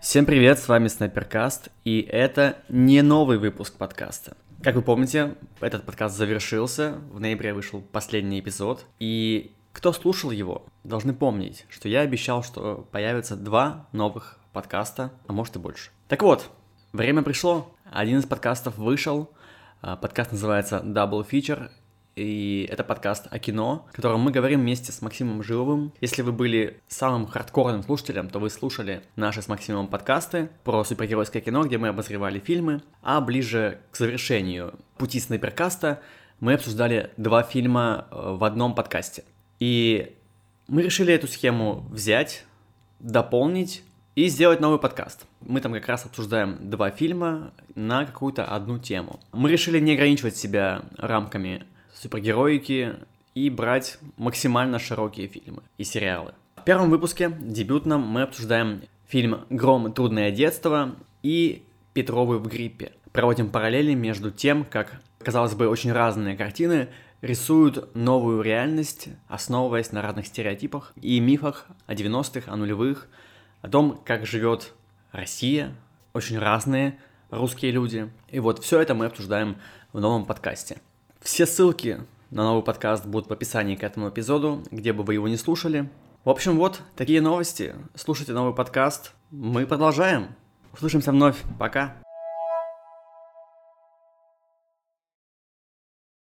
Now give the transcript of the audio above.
Всем привет, с вами Снайперкаст, и это не новый выпуск подкаста. Как вы помните, этот подкаст завершился, в ноябре вышел последний эпизод, и кто слушал его, должны помнить, что я обещал, что появится два новых подкаста, а может и больше. Так вот, время пришло, один из подкастов вышел, а, подкаст называется Double Feature, и это подкаст о кино, в котором мы говорим вместе с Максимом Жиловым. Если вы были самым хардкорным слушателем, то вы слушали наши с Максимом подкасты про супергеройское кино, где мы обозревали фильмы, а ближе к завершению пути снайперкаста мы обсуждали два фильма э, в одном подкасте. И мы решили эту схему взять, дополнить и сделать новый подкаст. Мы там как раз обсуждаем два фильма на какую-то одну тему. Мы решили не ограничивать себя рамками супергероики и брать максимально широкие фильмы и сериалы. В первом выпуске, дебютном, мы обсуждаем фильм «Гром. Трудное детство» и «Петровы в гриппе». Проводим параллели между тем, как, казалось бы, очень разные картины рисуют новую реальность, основываясь на разных стереотипах и мифах о 90-х, о нулевых, о том, как живет Россия, очень разные русские люди. И вот все это мы обсуждаем в новом подкасте. Все ссылки на новый подкаст будут в описании к этому эпизоду, где бы вы его не слушали. В общем, вот такие новости. Слушайте новый подкаст. Мы продолжаем. Услышимся вновь. Пока.